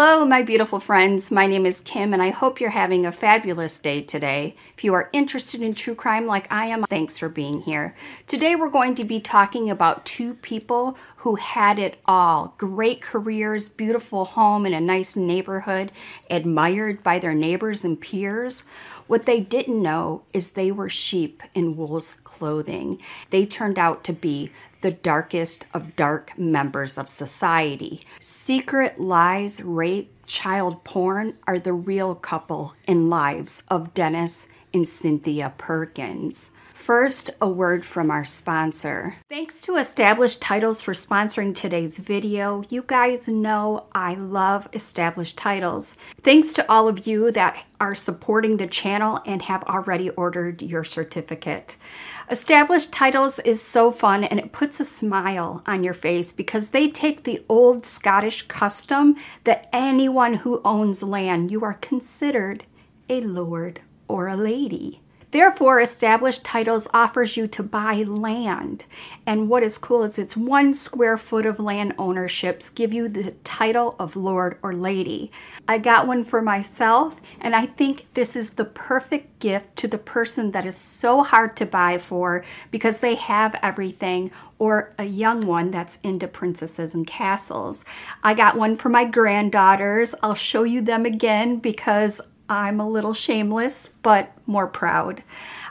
Hello, my beautiful friends. My name is Kim, and I hope you're having a fabulous day today. If you are interested in true crime like I am, thanks for being here. Today, we're going to be talking about two people who had it all great careers, beautiful home in a nice neighborhood, admired by their neighbors and peers. What they didn't know is they were sheep in wool's clothing. They turned out to be the darkest of dark members of society. Secret lies, rape, child porn are the real couple in lives of Dennis and Cynthia Perkins. First, a word from our sponsor. Thanks to Established Titles for sponsoring today's video. You guys know I love Established Titles. Thanks to all of you that are supporting the channel and have already ordered your certificate. Established Titles is so fun and it puts a smile on your face because they take the old Scottish custom that anyone who owns land, you are considered a lord or a lady. Therefore, established titles offers you to buy land. And what is cool is it's one square foot of land ownerships give you the title of lord or lady. I got one for myself, and I think this is the perfect gift to the person that is so hard to buy for because they have everything or a young one that's into princesses and castles. I got one for my granddaughters. I'll show you them again because I'm a little shameless, but more proud.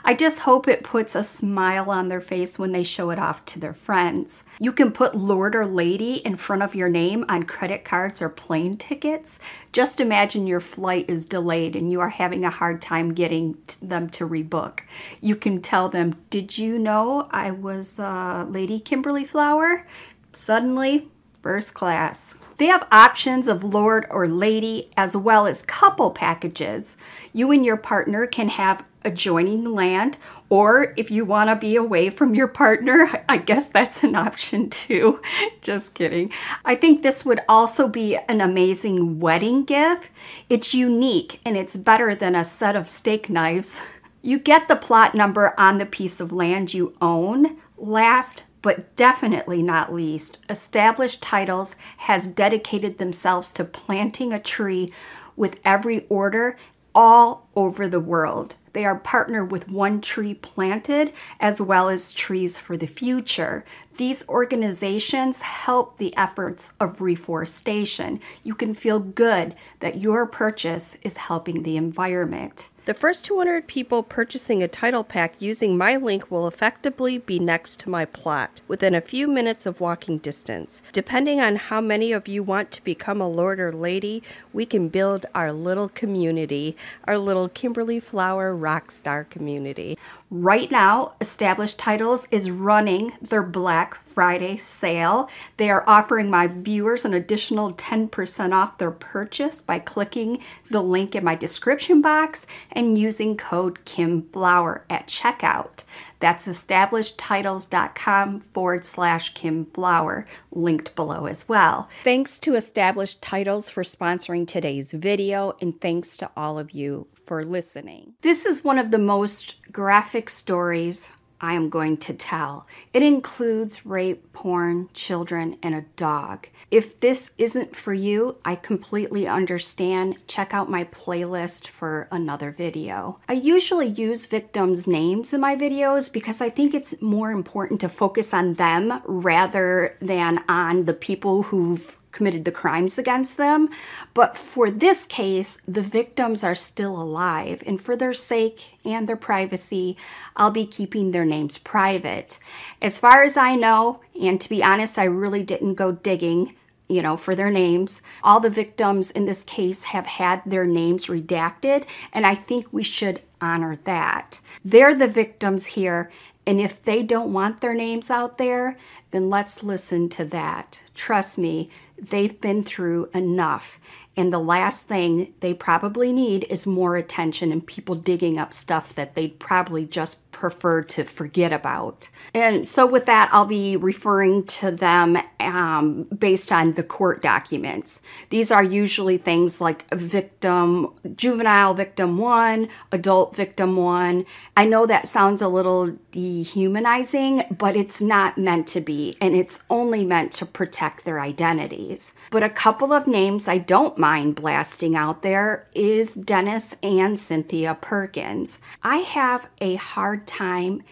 I just hope it puts a smile on their face when they show it off to their friends. You can put Lord or Lady in front of your name on credit cards or plane tickets. Just imagine your flight is delayed and you are having a hard time getting them to rebook. You can tell them, Did you know I was uh, Lady Kimberly Flower? Suddenly, first class. They have options of lord or lady as well as couple packages. You and your partner can have adjoining land, or if you want to be away from your partner, I guess that's an option too. Just kidding. I think this would also be an amazing wedding gift. It's unique and it's better than a set of steak knives. You get the plot number on the piece of land you own. Last but definitely not least, Established Titles has dedicated themselves to planting a tree with every order all over the world. They are partnered with One Tree Planted as well as Trees for the Future. These organizations help the efforts of reforestation. You can feel good that your purchase is helping the environment. The first 200 people purchasing a title pack using my link will effectively be next to my plot, within a few minutes of walking distance. Depending on how many of you want to become a lord or lady, we can build our little community, our little Kimberly Flower rockstar community. Right now, Established Titles is running their Black Friday sale. They are offering my viewers an additional 10% off their purchase by clicking the link in my description box and using code KimFlower at checkout. That's establishedtitles.com forward slash Kim Flower, linked below as well. Thanks to Established Titles for sponsoring today's video, and thanks to all of you for listening. This is one of the most graphic stories I am going to tell. It includes rape, porn, children, and a dog. If this isn't for you, I completely understand. Check out my playlist for another video. I usually use victims' names in my videos because I think it's more important to focus on them rather than on the people who've committed the crimes against them. But for this case, the victims are still alive, and for their sake and their privacy, I'll be keeping their names private. As far as I know, and to be honest, I really didn't go digging you know, for their names. All the victims in this case have had their names redacted, and I think we should honor that. They're the victims here, and if they don't want their names out there, then let's listen to that. Trust me, they've been through enough. And the last thing they probably need is more attention and people digging up stuff that they'd probably just prefer to forget about. And so, with that, I'll be referring to them um, based on the court documents. These are usually things like victim, juvenile victim one, adult victim one. I know that sounds a little dehumanizing, but it's not meant to be, and it's only meant to protect their identities. But a couple of names I don't mind blasting out there is Dennis and Cynthia Perkins. I have a hard time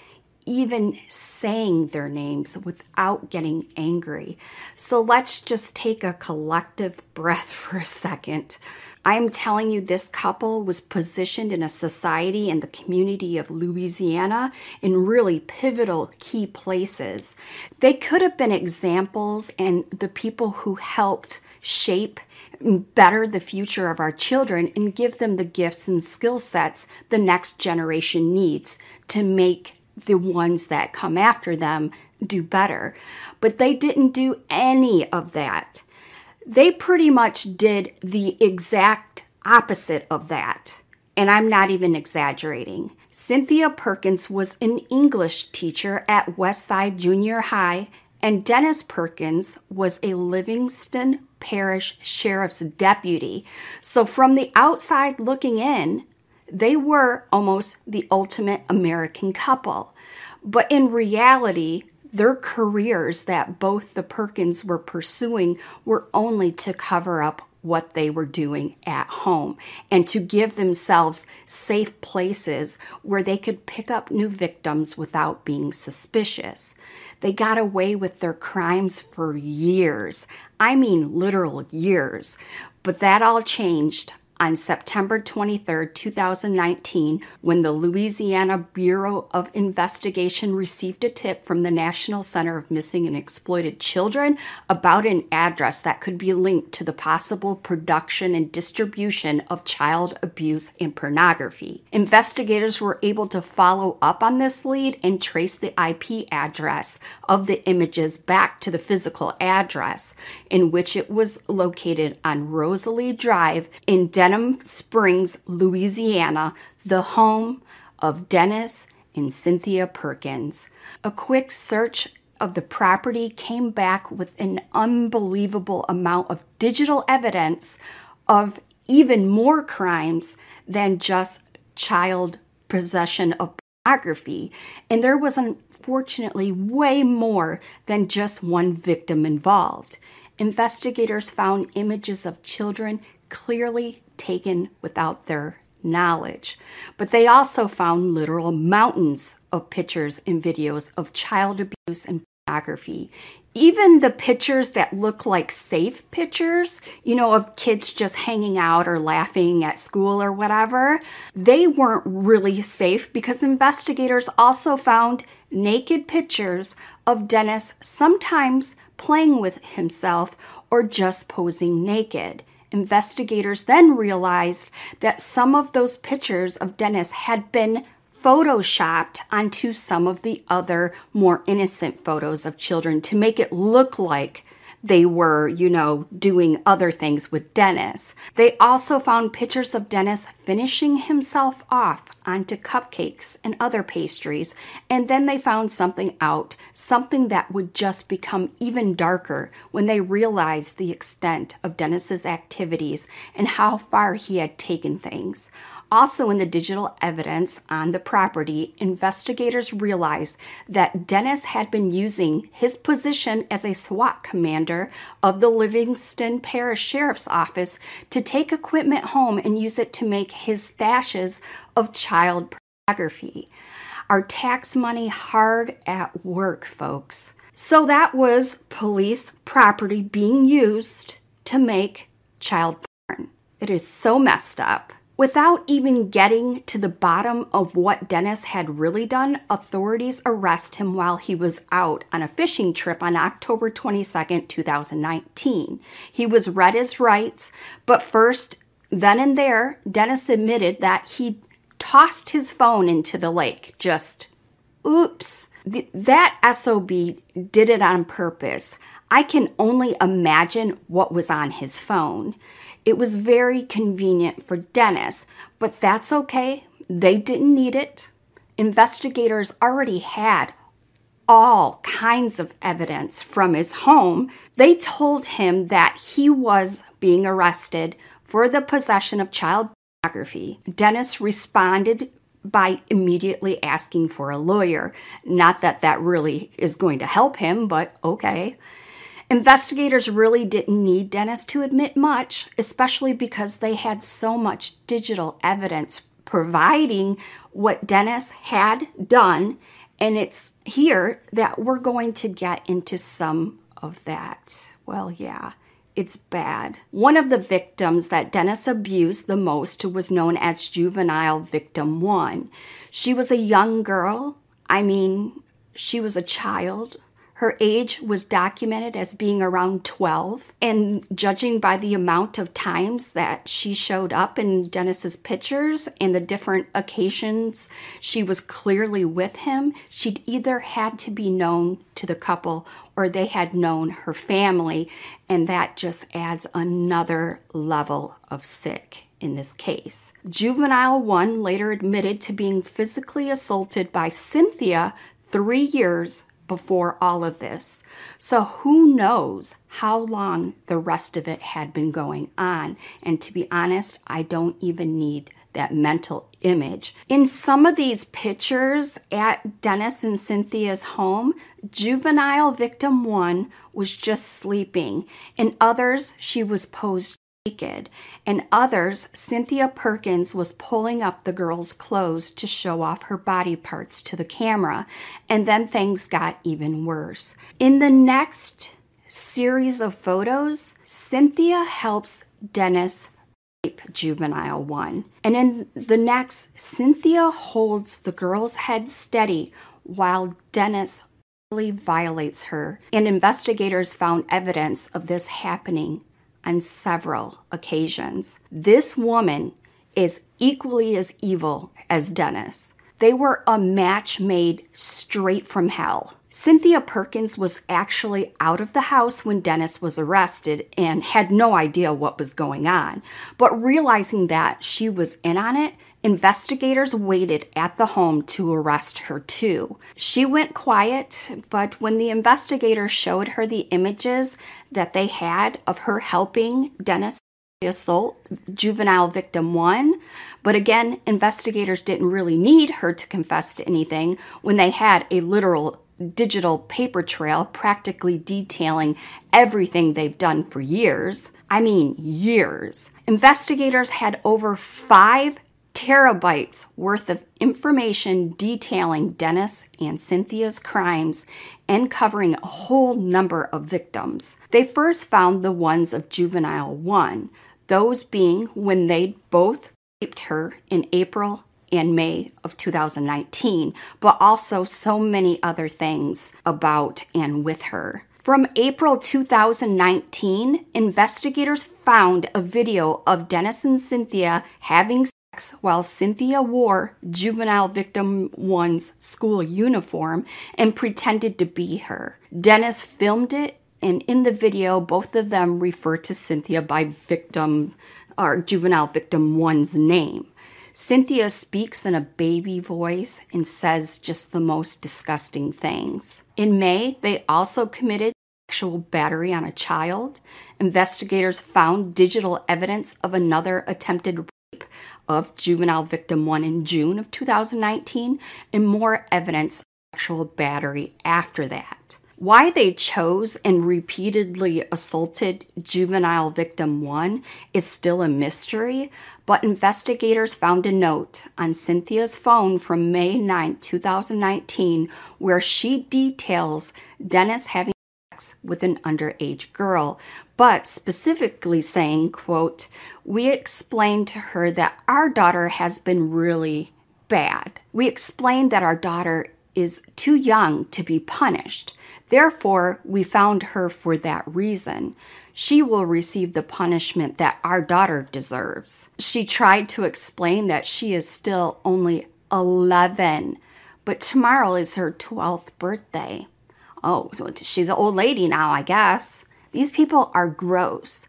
even saying their names without getting angry. So let's just take a collective breath for a second. I'm telling you, this couple was positioned in a society and the community of Louisiana in really pivotal key places. They could have been examples and the people who helped shape better the future of our children and give them the gifts and skill sets the next generation needs to make the ones that come after them do better. But they didn't do any of that. They pretty much did the exact opposite of that. And I'm not even exaggerating. Cynthia Perkins was an English teacher at Westside Junior High, and Dennis Perkins was a Livingston Parish Sheriff's deputy. So, from the outside looking in, they were almost the ultimate American couple. But in reality, their careers that both the Perkins were pursuing were only to cover up what they were doing at home and to give themselves safe places where they could pick up new victims without being suspicious. They got away with their crimes for years. I mean, literal years. But that all changed on September 23, 2019, when the Louisiana Bureau of Investigation received a tip from the National Center of Missing and Exploited Children about an address that could be linked to the possible production and distribution of child abuse and pornography. Investigators were able to follow up on this lead and trace the IP address of the images back to the physical address in which it was located on Rosalie Drive in Denver. Denham Springs, Louisiana, the home of Dennis and Cynthia Perkins. A quick search of the property came back with an unbelievable amount of digital evidence of even more crimes than just child possession of pornography. And there was unfortunately way more than just one victim involved. Investigators found images of children clearly taken without their knowledge. But they also found literal mountains of pictures and videos of child abuse and pornography. Even the pictures that look like safe pictures, you know, of kids just hanging out or laughing at school or whatever, they weren't really safe because investigators also found naked pictures of Dennis sometimes playing with himself or just posing naked. Investigators then realized that some of those pictures of Dennis had been photoshopped onto some of the other more innocent photos of children to make it look like they were, you know, doing other things with Dennis. They also found pictures of Dennis finishing himself off onto cupcakes and other pastries, and then they found something out, something that would just become even darker when they realized the extent of Dennis's activities and how far he had taken things. Also, in the digital evidence on the property, investigators realized that Dennis had been using his position as a SWAT commander of the Livingston Parish Sheriff's Office to take equipment home and use it to make his stashes of child pornography. Our tax money hard at work, folks. So that was police property being used to make child porn. It is so messed up. Without even getting to the bottom of what Dennis had really done, authorities arrest him while he was out on a fishing trip on October 22, 2019. He was read his rights, but first, then and there, Dennis admitted that he tossed his phone into the lake. Just, oops. that SOB did it on purpose. I can only imagine what was on his phone. It was very convenient for Dennis, but that's okay. They didn't need it. Investigators already had all kinds of evidence from his home. They told him that he was being arrested for the possession of child pornography. Dennis responded by immediately asking for a lawyer. Not that that really is going to help him, but okay. Investigators really didn't need Dennis to admit much, especially because they had so much digital evidence providing what Dennis had done. And it's here that we're going to get into some of that. Well, yeah, it's bad. One of the victims that Dennis abused the most was known as Juvenile Victim 1. She was a young girl. I mean, she was a child. Her age was documented as being around 12, and judging by the amount of times that she showed up in Dennis's pictures and the different occasions she was clearly with him, she'd either had to be known to the couple or they had known her family, and that just adds another level of sick in this case. Juvenile 1 later admitted to being physically assaulted by Cynthia three years before all of this. So who knows how long the rest of it had been going on. And to be honest, I don't even need that mental image. In some of these pictures at Dennis and Cynthia's home, juvenile victim one was just sleeping. In others, she was posed naked, and others, Cynthia Perkins was pulling up the girl's clothes to show off her body parts to the camera, and then things got even worse. In the next series of photos, Cynthia helps Dennis rape juvenile one, and in the next, Cynthia holds the girl's head steady while Dennis violates her, and investigators found evidence of this happening on several occasions. This woman is equally as evil as Dennis. They were a match made straight from hell. Cynthia Perkins was actually out of the house when Dennis was arrested and had no idea what was going on. But realizing that she was in on it, investigators waited at the home to arrest her too. She went quiet, but when the investigators showed her the images that they had of her helping Dennis assault juvenile victim one. But again, investigators didn't really need her to confess to anything when they had a literal digital paper trail practically detailing everything they've done for years. I mean, years. Investigators had over five terabytes worth of information detailing Dennis and Cynthia's crimes and covering a whole number of victims. They first found the ones of juvenile 1, those being when they both raped her in April and May of 2019, but also so many other things about and with her. From April 2019, investigators found a video of Dennis and Cynthia having while Cynthia wore juvenile victim one's school uniform and pretended to be her. Dennis filmed it, and in the video, both of them refer to Cynthia by victim or juvenile victim one's name. Cynthia speaks in a baby voice and says just the most disgusting things. In May, they also committed sexual battery on a child. Investigators found digital evidence of another attempted of juvenile victim 1 in June of 2019 and more evidence of sexual battery after that. Why they chose and repeatedly assaulted juvenile victim one is still a mystery, but investigators found a note on Cynthia's phone from May 9, 2019, where she details Dennis having with an underage girl, but specifically saying, quote, "We explained to her that our daughter has been really bad. We explained that our daughter is too young to be punished. Therefore, we found her for that reason. She will receive the punishment that our daughter deserves. She tried to explain that she is still only 11, but tomorrow is her 12th birthday. Oh, she's an old lady now, I guess. These people are gross.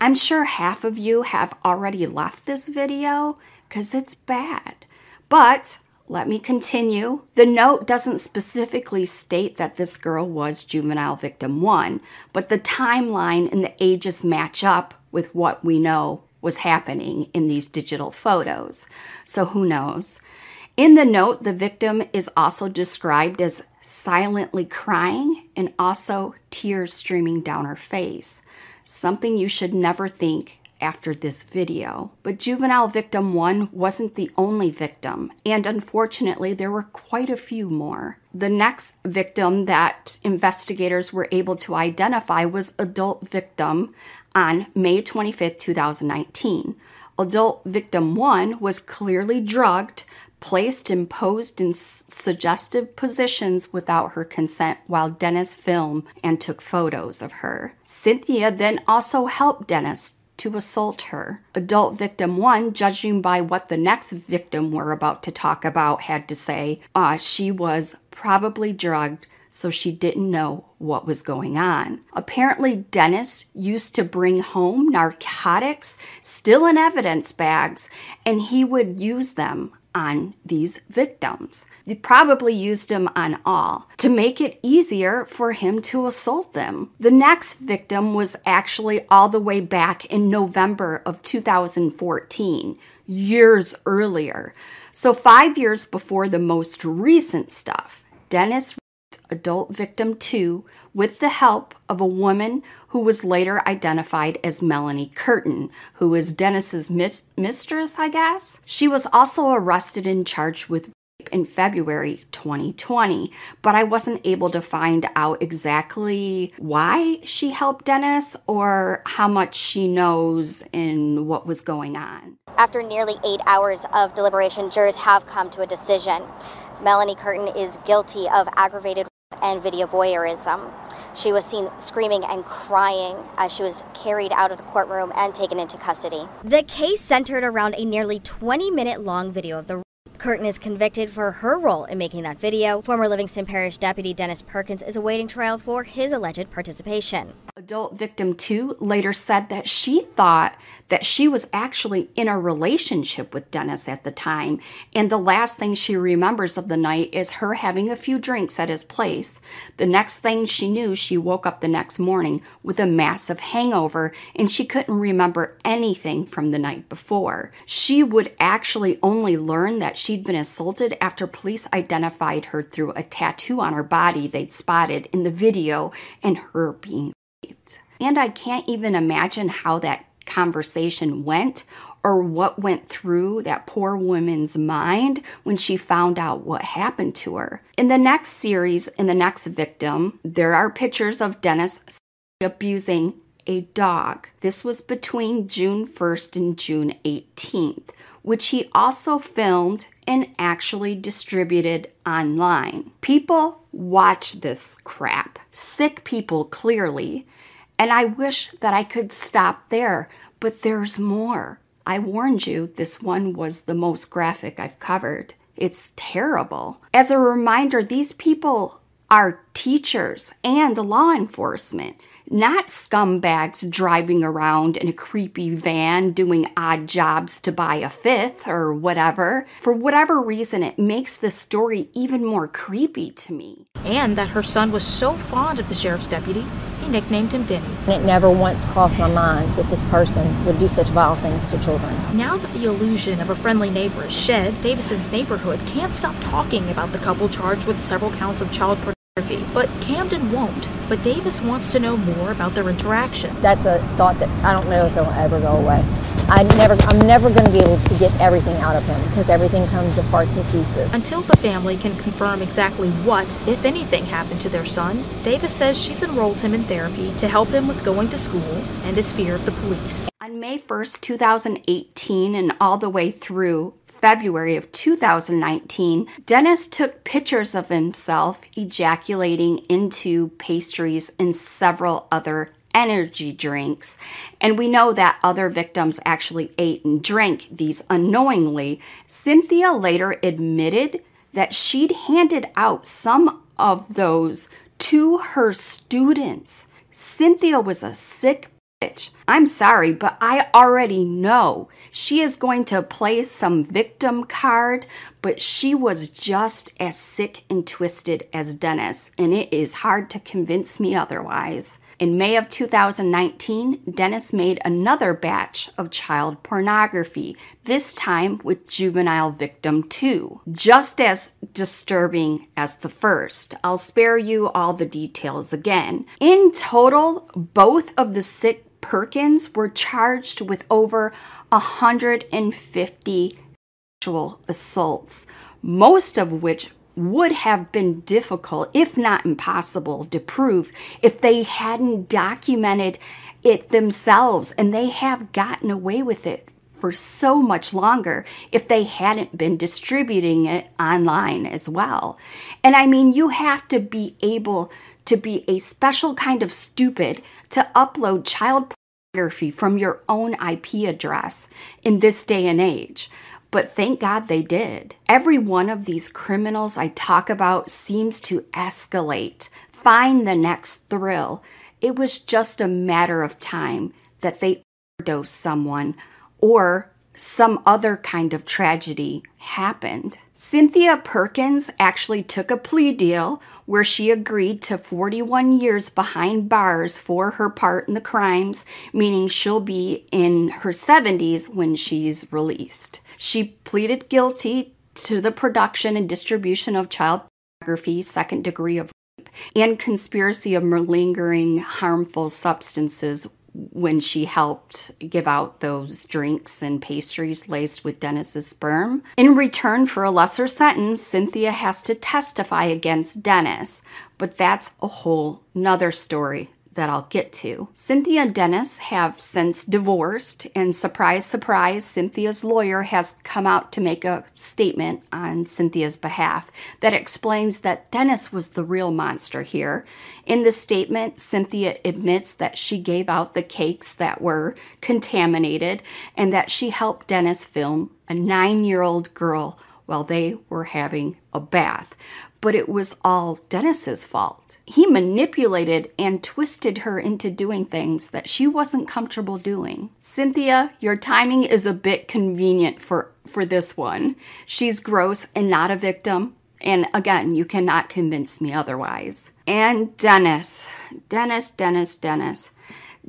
I'm sure half of you have already left this video because it's bad. But let me continue. The note doesn't specifically state that this girl was juvenile victim one, but the timeline and the ages match up with what we know was happening in these digital photos. So who knows? In the note, the victim is also described as silently crying and also tears streaming down her face, something you should never think after this video. But juvenile victim one wasn't the only victim, and unfortunately, there were quite a few more. The next victim that investigators were able to identify was adult victim on May 25, 2019. Adult victim one was clearly drugged, placed and posed in suggestive positions without her consent while Dennis filmed and took photos of her. Cynthia then also helped Dennis to assault her. Adult victim one, judging by what the next victim we're about to talk about had to say, uh, she was probably drugged so she didn't know what was going on. Apparently, Dennis used to bring home narcotics still in evidence bags, and he would use them on these victims. He probably used them on all to make it easier for him to assault them. The next victim was actually all the way back in November of 2014, years earlier. So, five years before the most recent stuff. Dennis adult victim 2 with the help of a woman who was later identified as Melanie Curtin, who was Dennis's mis- mistress, I guess. She was also arrested and charged with rape in February 2020, but I wasn't able to find out exactly why she helped Dennis or how much she knows in what was going on. After nearly eight hours of deliberation, jurors have come to a decision. Melanie Curtin is guilty of aggravated and video voyeurism. She was seen screaming and crying as she was carried out of the courtroom and taken into custody. The case centered around a nearly 20 minute long video of the Curtin is convicted for her role in making that video. Former Livingston Parish Deputy Dennis Perkins is awaiting trial for his alleged participation. Adult victim 2 later said that she thought that she was actually in a relationship with Dennis at the time, and the last thing she remembers of the night is her having a few drinks at his place. The next thing she knew, she woke up the next morning with a massive hangover and she couldn't remember anything from the night before. She would actually only learn that she'd been assaulted after police identified her through a tattoo on her body they'd spotted in the video and her being raped. And I can't even imagine how that conversation went or what went through that poor woman's mind when she found out what happened to her. In the next series, in the next victim, there are pictures of Dennis abusing a dog. This was between June 1st and June 18th, which he also filmed and actually distributed online. People watch this crap. Sick people, clearly. And I wish that I could stop there, but there's more. I warned you, this one was the most graphic I've covered. It's terrible. As a reminder, these people are teachers and law enforcement, not scumbags driving around in a creepy van doing odd jobs to buy a fifth or whatever. For whatever reason, it makes the story even more creepy to me. And that her son was so fond of the sheriff's deputy, he nicknamed him Denny. And it never once crossed my mind that this person would do such vile things to children. Now that the illusion of a friendly neighbor is shed, Davis's neighborhood can't stop talking about the couple charged with several counts of child pornography. But Camden won't. But Davis wants to know more about their interaction. That's a thought that I don't know if it'll ever go away. I never, I'm never going to be able to get everything out of him because everything comes in parts and pieces. Until the family can confirm exactly what, if anything, happened to their son, Davis says she's enrolled him in therapy to help him with going to school and his fear of the police. On May 1st, 2018, and all the way through February of 2019, Dennis took pictures of himself ejaculating into pastries and several other energy drinks. And we know that other victims actually ate and drank these unknowingly. Cynthia later admitted that she'd handed out some of those to her students. Cynthia was a sick bitch. I'm sorry, but I already know she is going to play some victim card, but she was just as sick and twisted as Dennis, and it is hard to convince me otherwise. In May of 2019, Dennis made another batch of child pornography, this time with juvenile victim 2, just as disturbing as the first. I'll spare you all the details again. In total, both of the sick Perkins were charged with over 150 sexual assaults, most of which would have been difficult, if not impossible, to prove if they hadn't documented it themselves. And they have gotten away with it for so much longer if they hadn't been distributing it online as well. And I mean, you have to be able to be a special kind of stupid to upload child pornography from your own IP address in this day and age. But thank God they did. Every one of these criminals I talk about seems to escalate, find the next thrill. It was just a matter of time that they overdosed someone or some other kind of tragedy happened. Cynthia Perkins actually took a plea deal where she agreed to 41 years behind bars for her part in the crimes, meaning she'll be in her 70s when she's released. She pleaded guilty to the production and distribution of child pornography, second degree of rape, and conspiracy of malingering harmful substances when she helped give out those drinks and pastries laced with Dennis's sperm. In return for a lesser sentence, Cynthia has to testify against Dennis, but that's a whole nother story that I'll get to. Cynthia and Dennis have since divorced, and surprise, surprise, Cynthia's lawyer has come out to make a statement on Cynthia's behalf that explains that Dennis was the real monster here. In the statement, Cynthia admits that she gave out the cakes that were contaminated and that she helped Dennis film a nine year old girl while they were having a bath but it was all Dennis's fault. He manipulated and twisted her into doing things that she wasn't comfortable doing. Cynthia, your timing is a bit convenient for, for this one. She's gross and not a victim. And again, you cannot convince me otherwise. And Dennis, Dennis, Dennis, Dennis.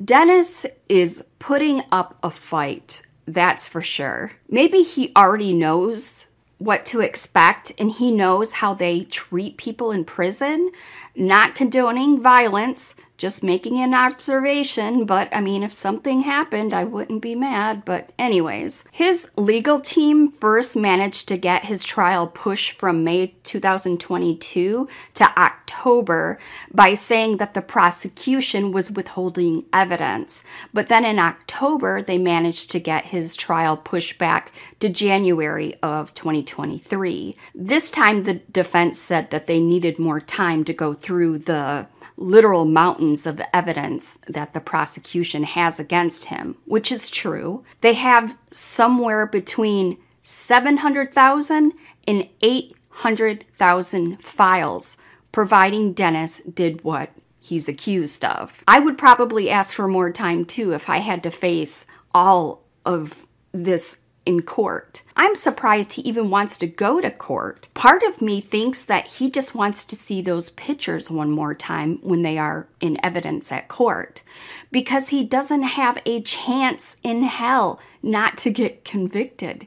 Dennis is putting up a fight, that's for sure. Maybe he already knows what to expect and he knows how they treat people in prison, not condoning violence, just making an observation, but I mean, if something happened, I wouldn't be mad. But, anyways, his legal team first managed to get his trial pushed from May 2022 to October by saying that the prosecution was withholding evidence. But then in October, they managed to get his trial pushed back to January of 2023. This time, the defense said that they needed more time to go through the literal mountains of evidence that the prosecution has against him, which is true. They have somewhere between 700,000 and 800,000 files providing Dennis did what he's accused of. I would probably ask for more time too if I had to face all of this in court. I'm surprised he even wants to go to court. Part of me thinks that he just wants to see those pictures one more time when they are in evidence at court because he doesn't have a chance in hell not to get convicted.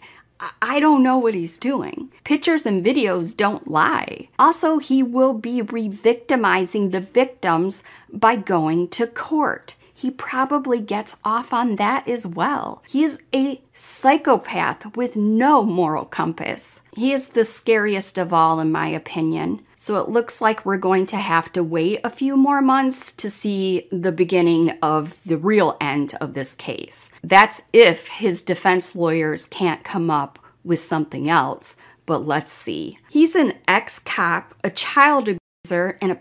I don't know what he's doing. Pictures and videos don't lie. Also, he will be re victimizing the victims by going to court he probably gets off on that as well. He is a psychopath with no moral compass. He is the scariest of all, in my opinion. So it looks like we're going to have to wait a few more months to see the beginning of the real end of this case. That's if his defense lawyers can't come up with something else, but let's see. He's an ex cop, a child abuser, and a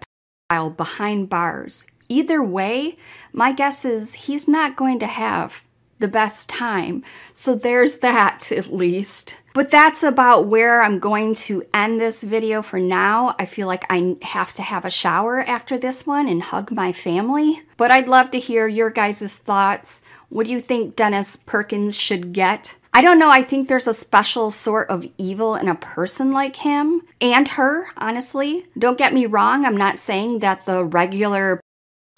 pedophile behind bars. Either way, my guess is he's not going to have the best time. So there's that at least. But that's about where I'm going to end this video for now. I feel like I have to have a shower after this one and hug my family. But I'd love to hear your guys' thoughts. What do you think Dennis Perkins should get? I don't know. I think there's a special sort of evil in a person like him and her, honestly. Don't get me wrong. I'm not saying that the regular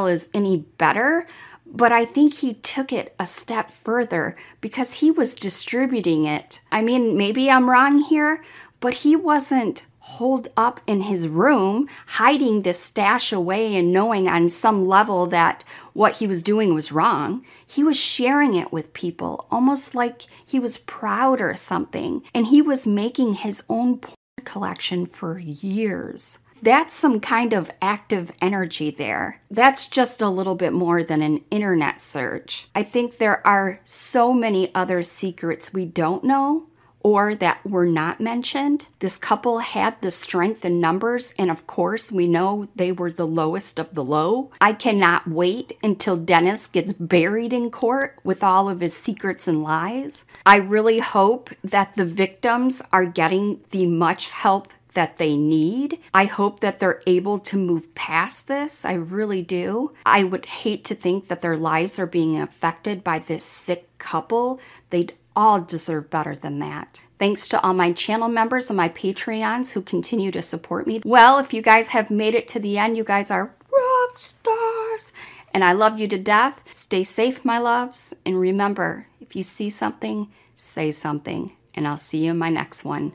is any better, but I think he took it a step further because he was distributing it. I mean, maybe I'm wrong here, but he wasn't holed up in his room, hiding this stash away and knowing on some level that what he was doing was wrong. He was sharing it with people, almost like he was proud or something. And he was making his own porn collection for years. That's some kind of active energy there. That's just a little bit more than an internet search. I think there are so many other secrets we don't know or that were not mentioned. This couple had the strength in numbers, and of course, we know they were the lowest of the low. I cannot wait until Dennis gets buried in court with all of his secrets and lies. I really hope that the victims are getting the much help that they need. I hope that they're able to move past this. I really do. I would hate to think that their lives are being affected by this sick couple. They'd all deserve better than that. Thanks to all my channel members and my Patreons who continue to support me. Well, if you guys have made it to the end, you guys are rock stars. And I love you to death. Stay safe, my loves. And remember, if you see something, say something. And I'll see you in my next one.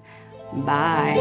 Bye.